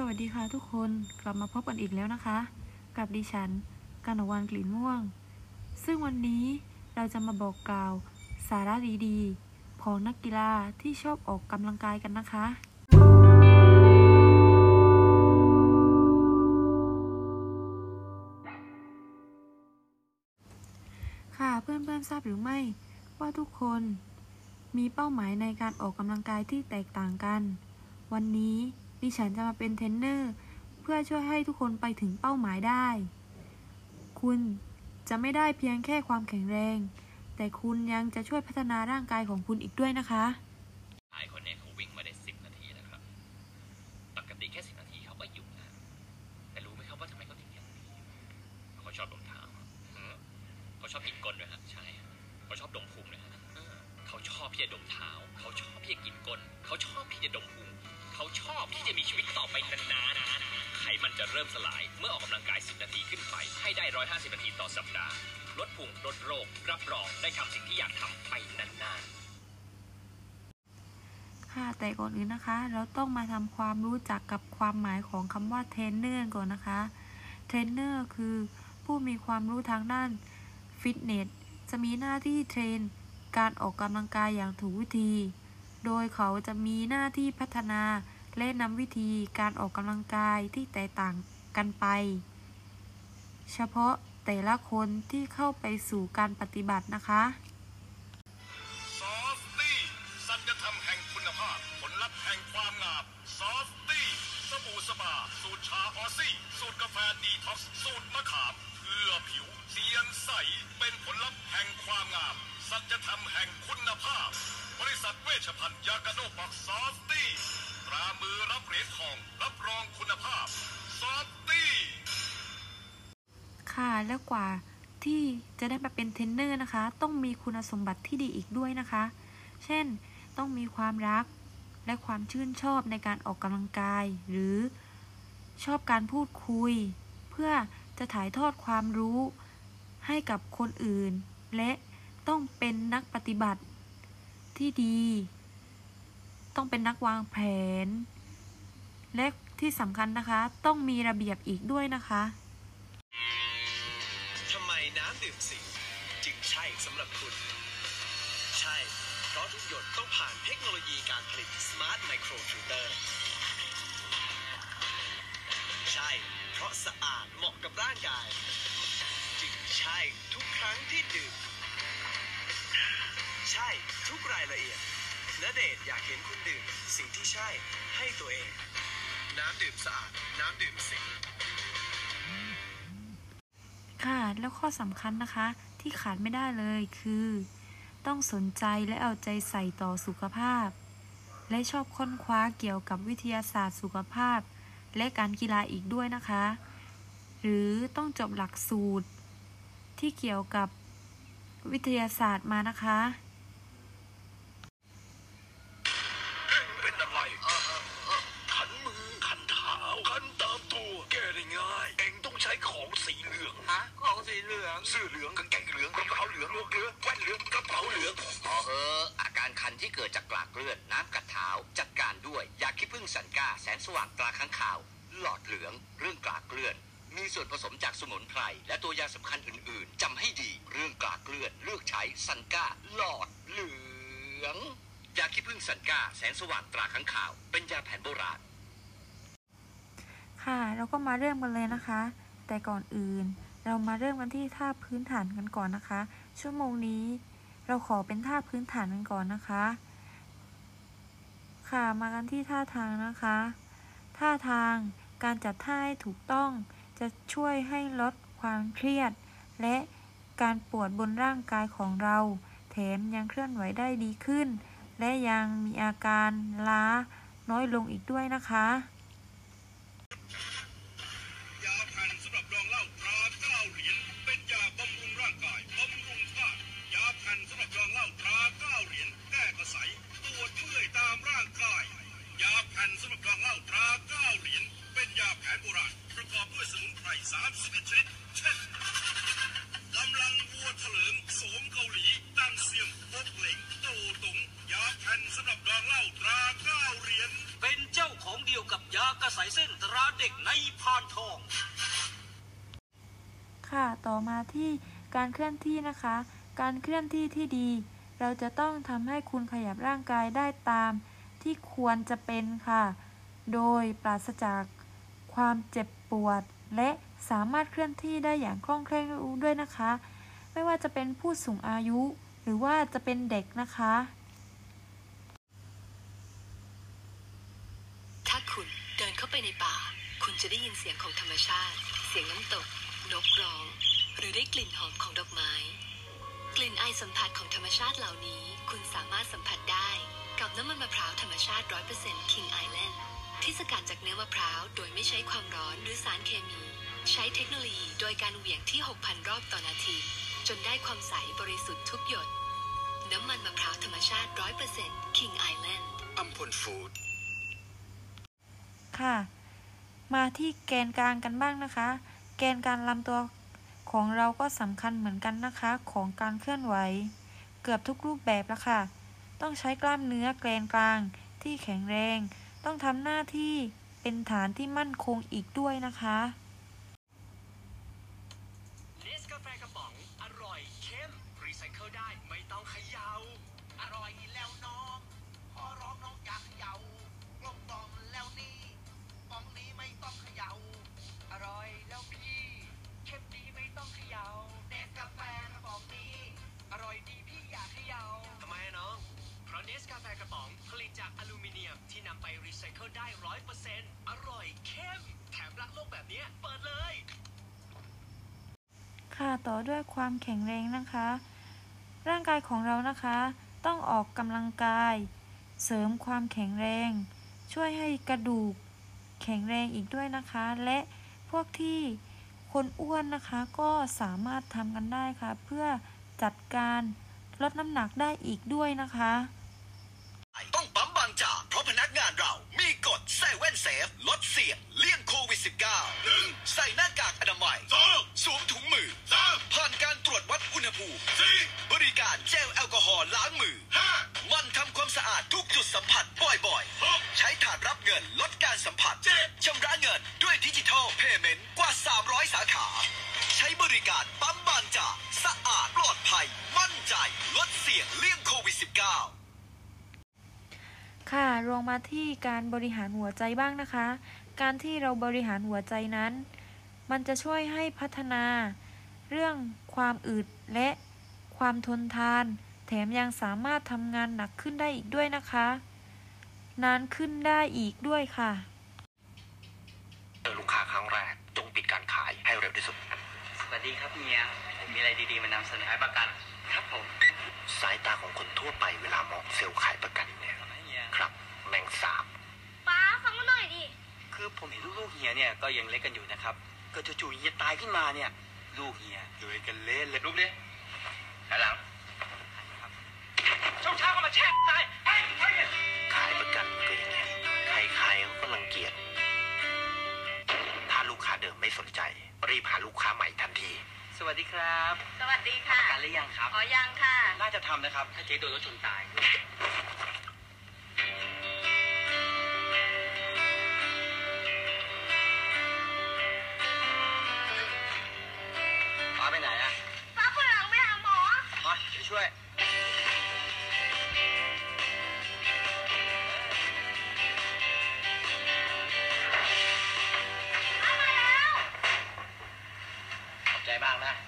สวัสดีค่ะทุกคนกลับมาพบกันอีกแล้วนะคะ กับดิฉันกนวันกลิ่นม่วง ซึ่งวันนี้เราจะมาบอกกล่าวสาระดีๆของนักกีฬาที่ชอบออกกำลังกายกันนะคะ ค่ะเพื่อนๆทราบหรือไม่ว่าทุกคนมีเป้าหมายในการออกกำลังกายที่แตกต่างกัน วันนี้ ดิฉันจะมาเป็นเทรนเนอร์เพื่อช่วยให้ทุกคนไปถึงเป้าหมายได้ คุณจะไม่ได้เพียงแค่ความแข็งแรง แต่คุณยังจะช่วยพัฒนาร่างกายของคุณอีกด้วยนะคะชายคนนี้เขาวิ่งมาได้สิบนาทีแล้วครับ ปกติแค่สิบนาทีเขาก็หยุดนะแต่รู้ไหมครับว่าทำไมเขาถึงยังีเขาชอบดมเท้าเขาชอบกินก้นด้วยฮะใช่เขาชอบดมพุงด้วยฮะเออเขาชอบที่จะดมเท้า เขาชอบที่จะกินก้น เขาชอบที่จะดมพุง เขาชอบที่จะมีชีวิตต่อไปนานๆ ไขมันจะเริ่มสลาย เมื่อออกกำลังกาย 10 นาทีขึ้นไป ให้ได้ 150 นาทีต่อสัปดาห์ ลดพุงลดโรค รับรองได้ทำสิ่งที่อยากทำไปนานๆค่ะแต่ก่อนอื่นนะคะ เราต้องมาทำความรู้จักกับความหมายของคำว่าเทรนเนอร์ก่อนนะคะ เทรนเนอร์คือผู้มีความรู้ทางด้านฟิตเนสจะมีหน้าที่ train การออกกำลังกายอย่างถูกวิธี โดยเขาจะมีหน้าที่พัฒนาและนำวิธีการออกกำลังกายที่แตกต่างกันไป เฉพาะแต่ละคนที่เข้าไปสู่การปฏิบัตินะคะซอฟตี้สัจธรรมแห่งคุณภาพ ผลลัพธ์แห่งความงามซอฟตี้สบู่สบา สูตรชาออซี่ สูตรกาแฟดีท็อกซ์ สูตรมะขาม เพื่อผิวเสียงใส เป็นผลลัพธ์แห่งความงาม สัจธรรมแห่งคุณภาพ บริษัทเวชภัณฑ์ยากาโนบอกซอฟตี้ตรามือรับเหรียญทองรับรองคุณภาพซอฟตี้ค่ะแล้วกว่าที่จะได้มาเป็นเทรนเนอร์นะคะ ต้องมีคุณสมบัติที่ดีอีกด้วยนะคะ เช่น ต้องมีความรักและความชื่นชอบในการออกกำลังกาย หรือชอบการพูดคุย เพื่อจะถ่ายทอดความรู้ให้กับคนอื่น และต้องเป็นนักปฏิบัติ ที่ดี ต้องเป็นนักวางแผน และที่สำคัญนะคะ ต้องมีระเบียบอีกด้วยนะคะทำไมน้ำดื่มสิงจึงใช่สำหรับคุณ ใช่ เพราะทุกหยดต้องผ่านเทคโนโลยีการผลิต Smart Micro Filter ใช่ เพราะสะอาดเหมาะกับร่างกาย จึงใช่ทุกครั้งที่ดื่ม ใช่ทุกรายละเอียดณเดชอยากเห็นคุณดื่ม สิ่งที่ใช่ให้ตัวเอง น้ำดื่มสะอาด น้ำดื่มสิงค่ะ แล้วข้อสำคัญนะคะ ที่ขาดไม่ได้เลยคือ ต้องสนใจและเอาใจใส่ต่อสุขภาพ และชอบค้นคว้าเกี่ยวกับวิทยาศาสตร์สุขภาพ และการกีฬาอีกด้วยนะคะ หรือต้องจบหลักสูตร ที่เกี่ยวกับวิทยาศาสตร์มานะคะ เลือดน้ำกัดเท้า จัดการด้วยยาขี้ผึ้งสันกาแสนสว่างตราค้างข่าว หลอดเหลือง เรื่องกลากเลือดมีส่วนผสมจากสมุนไพรและตัวยาสำคัญอื่น ๆจำให้ดีเรื่องกลากเลือดเลือกใช้สันกาหลอดเหลืองยาขี้ผึ้งสันกาแสนสว่างตราค้างข่าว เป็นยาแผนโบราณค่ะแล้วก็มาเริ่มกันเลยนะคะ แต่ก่อนอื่น เรามาเริ่มกันที่ท่าพื้นฐานกันก่อนนะคะ ชั่วโมงนี้ เราขอเป็นท่าพื้นฐานกันก่อนนะคะ ค่ะมากันที่ท่าทางนะคะ ท่าทางการจัดท่าให้ถูกต้อง จะช่วยให้ลดความเครียด และการปวดบนร่างกายของเรา แถมยังเคลื่อนไหวได้ดีขึ้น และยังมีอาการล้าน้อยลงอีกด้วยนะคะ ต่อมาที่การเคลื่อนที่นะคะ การเคลื่อนที่ที่ดี เราจะต้องทำให้คุณขยับร่างกายได้ตาม ที่ควรจะเป็นค่ะ โดยปราศจากความเจ็บปวด และสามารถเคลื่อนที่ได้อย่างคล่องแคล่วด้วยนะคะ ไม่ว่าจะเป็นผู้สูงอายุ หรือว่าจะเป็นเด็กนะคะ ถ้าคุณเดินเข้าไปในป่า คุณจะได้ยินเสียงของธรรมชาติ เสียงน้ำตก นกร้อง หรือได้กลิ่นหอมของดอกไม้ กลิ่นไอสัมผัสของธรรมชาติเหล่านี้ คุณสามารถสัมผัสได้กับน้ำมันมะพร้าวธรรมชาติ 100% King Island ที่สกัดจากเนื้อมะพร้าวโดยไม่ใช้ความร้อนหรือสารเคมี ใช้เทคโนโลยีโดยการเหวี่ยงที่ 6,000 รอบต่อนาที จนได้ความใสบริสุทธิ์ทุกหยด น้ำมันมะพร้าวธรรมชาติ 100% King Island อัมพลฟู้ดค่ะ มาที่แกนกลางกันบ้างนะคะ แกนการลำตัว ของเราก็สำคัญเหมือนกันนะคะ ของการเคลื่อนไหว เกือบทุกรูปแบบแล้วค่ะ ต้องใช้กล้ามเนื้อแกนกลางที่แข็งแรง ต้องทำหน้าที่เป็นฐานที่มั่นคงอีกด้วยนะคะ ลิตจากอลูมิเนียมที่นำไปรีไซเคิลได้ร้อยเปอร์เซ็นต์อร่อยเข้ม แถมรักโลกแบบนี้เปิดเลย ค่ะต่อด้วยความแข็งแรงนะคะ ร่างกายของเรานะคะ ต้องออกกำลังกาย เสริมความแข็งแรง ช่วยให้กระดูกแข็งแรงอีกด้วยนะคะ และพวกที่คนอ้วนนะคะก็สามารถทำกันได้ค่ะ เพื่อจัดการลดน้ำหนักได้อีกด้วยนะคะ จลแอลกอฮอล์ล้างมือห้ามันทำความสะอาดทุกจุดสัมผัสบ่อยๆหกใช้ถาดรับเงินลดการสัมผัสเจ็ดชำระเงินด้วยดิจิทัลเพย์เมนต์กว่า 300 สาขา ใช้บริการปั๊มบางจากสะอาดปลอดภัย มั่นใจ ลดเสี่ยงเลี่ยงโควิด -19 ค่ะลงมาที่การบริหารหัวใจบ้างนะคะ การที่เราบริหารหัวใจนั้น มันจะช่วยให้พัฒนา เรื่องความอึดและ ความทนทาน แถมยังสามารถทำงานหนักขึ้นได้อีกด้วยนะคะ นานขึ้นได้อีกด้วยค่ะ เจอลูกค้าครั้งแรกจงปิดการขายให้เร็วที่สุด สวัสดีครับเฮียผมมีอะไรดีๆ มานำเสนอให้ประกัน ครับผมสายตาของคนทั่วไปเวลามองเซลล์ขายประกันเนี่ยทำไมเฮียครับ แมงสาบ ป้าฟังมาหน่อยดิ คือผมเห็นลูกๆเฮียเนี่ยก็ยังเล็กกันอยู่นะครับก็จู่ๆเฮียตายขึ้นมาเนี่ย ลูกเฮียอยู่กันเละเลยลุกดิหัน หลังครับเช้าเช้าก็มาแช่ตายไอ้ไอ้ขายประกันก็อย่างเงี้ยใครๆเขาก็รังเกียจ ถ้าลูกค้าเดิมไม่สนใจ รีบหาลูกค้าใหม่ทันที สวัสดีครับ สวัสดีค่ะประกันหรือยังครับขอยังค่ะ น่าจะทำนะครับ ถ้าเจ๊โดนรถชนตาย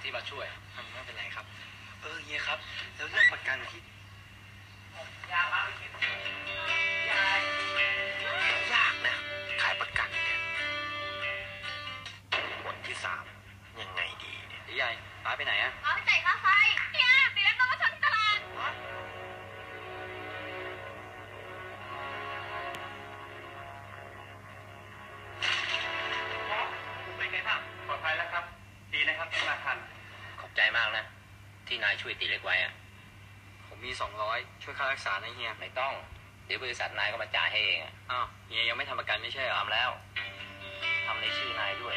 ที่มาช่วยไม่เป็นไรครับ เออเฮียครับ แล้วเรื่องประกันที่ยากนะ ขายประกันเนี่ยบทที่สามยังไงดีเนี่ยตีใหญ่ป้าไปไหนอะเอาไป ที่นายช่วยตีเล็กไว้อะผมมีสองร้อยช่วยค่ารักษานะเฮียไม่ต้อง เดี๋ยวบริษัทนายก็มาจ่ายให้เองอะอ้าวเฮียยังไม่ทำประกันไม่ใช่เหรอทำแล้วทำในชื่อนายด้วย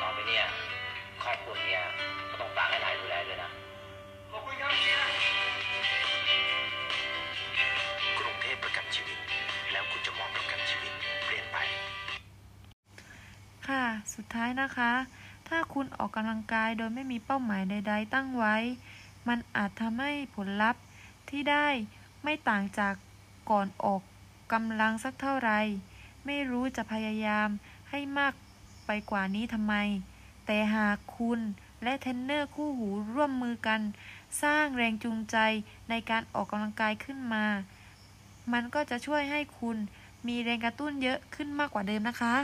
ต่อไปเนี่ยครอบครัวเนี่ยก็ต้องฝากให้นายดูแลด้วยนะขอบคุณครับเฮียกรุงเทพประกันชีวิต แล้วคุณจะมองประกันชีวิตเปลี่ยนไป ค่ะ สุดท้ายนะคะถ้า คุณออกกำลังกายโดยไม่มีเป้าหมายใด ๆ ตั้งไว้ มันอาจทำให้ผลลัพธ์ที่ได้ไม่ต่างจากก่อนออกกำลังสักเท่าไหร่ไม่รู้จะพยายามให้มากไปกว่านี้ทำไม แต่หากคุณและเทรนเนอร์คู่หูร่วมมือกัน สร้างแรงจูงใจในการออกกำลังกายขึ้นมา มันก็จะช่วยให้คุณมีแรงกระตุ้นเยอะขึ้นมากกว่าเดิมนะคะ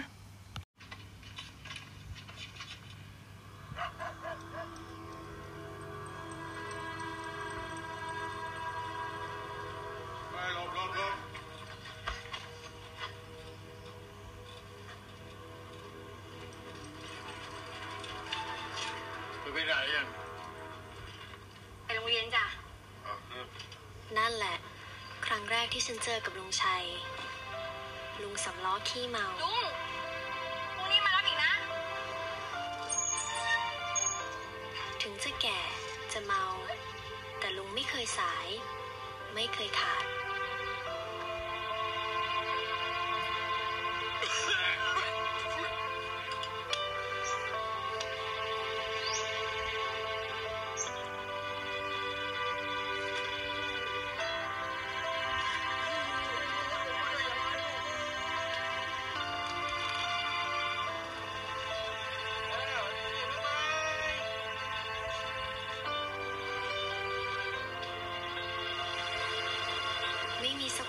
ไปไหนอะไปโรงเรียนจ้ะ อ๋อเออนั่นแหละ ครั้งแรกที่ฉันเจอกับลุงชัย ลุงสำล้อขี้เมา ลุงพรุ่งนี้มารับอีกนะ ถึงจะแก่จะเมา แต่ลุงไม่เคยสาย ไม่เคยขาด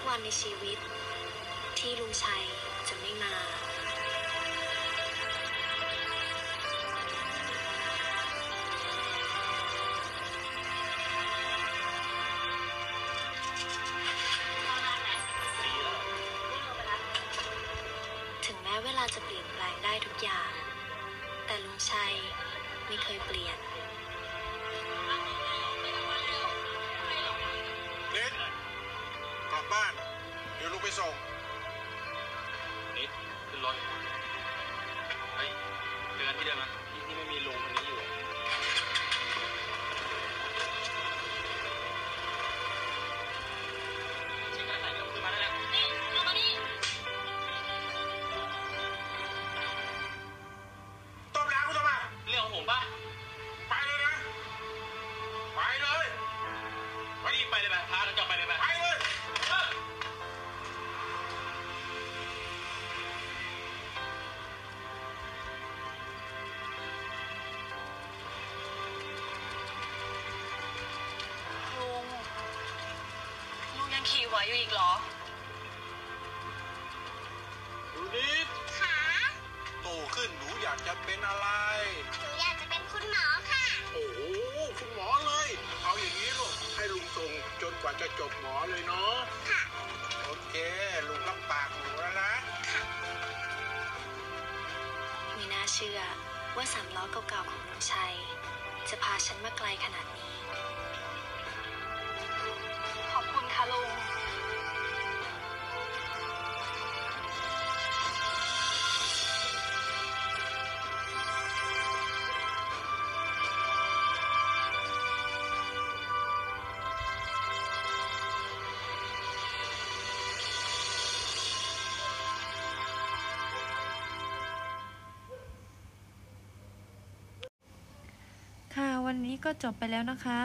วันในชีวิต ที่ลุงชัยจะไม่มา ถึงแม้เวลาจะเปลี่ยนแปลงได้ทุกอย่าง แต่ลุงชัยไม่เคยเปลี่ยน ส่ง นิดขึ้นรถเฮ้ยเจอกันที่เดิมนะที่ที่ไม่มีลุงคนนี้อยู่ ต้มน้ำกูทำไมเรื่องของผมป่ะไปเลยนะ ไปเลย ไปรีบไปเลยไปพาเราจะไปเลยไป อยู่อีกเหรอดูนิดขาโตขึ้นหนูอยากจะเป็นอะไร หนูอยากจะเป็นคุณหมอค่ะ โอ้โหคุณหมอเลย เอาอย่างนี้ลูกให้ลุงส่งจนกว่าจะจบหมอเลยเนาะค่ะ โอเค ลุงรับปากหนูแล้วนะไม่น่าเชื่อว่าสามล้อเก่าๆของลุงชัย จะพาฉันมาไกลขนาดนี้ วันนี้ก็จบไปแล้วนะคะ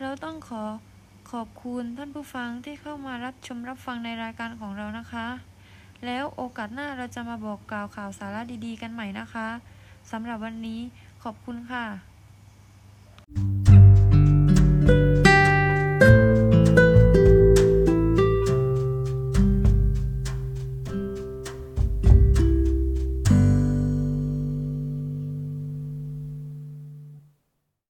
เราต้องขอขอบคุณท่านผู้ฟังที่เข้ามารับชมรับฟังในรายการของเรานะคะ แล้วโอกาสหน้าเราจะมาบอกกล่าวข่าวสาระดีๆ กันใหม่นะคะสำหรับวันนี้ขอบคุณค่ะ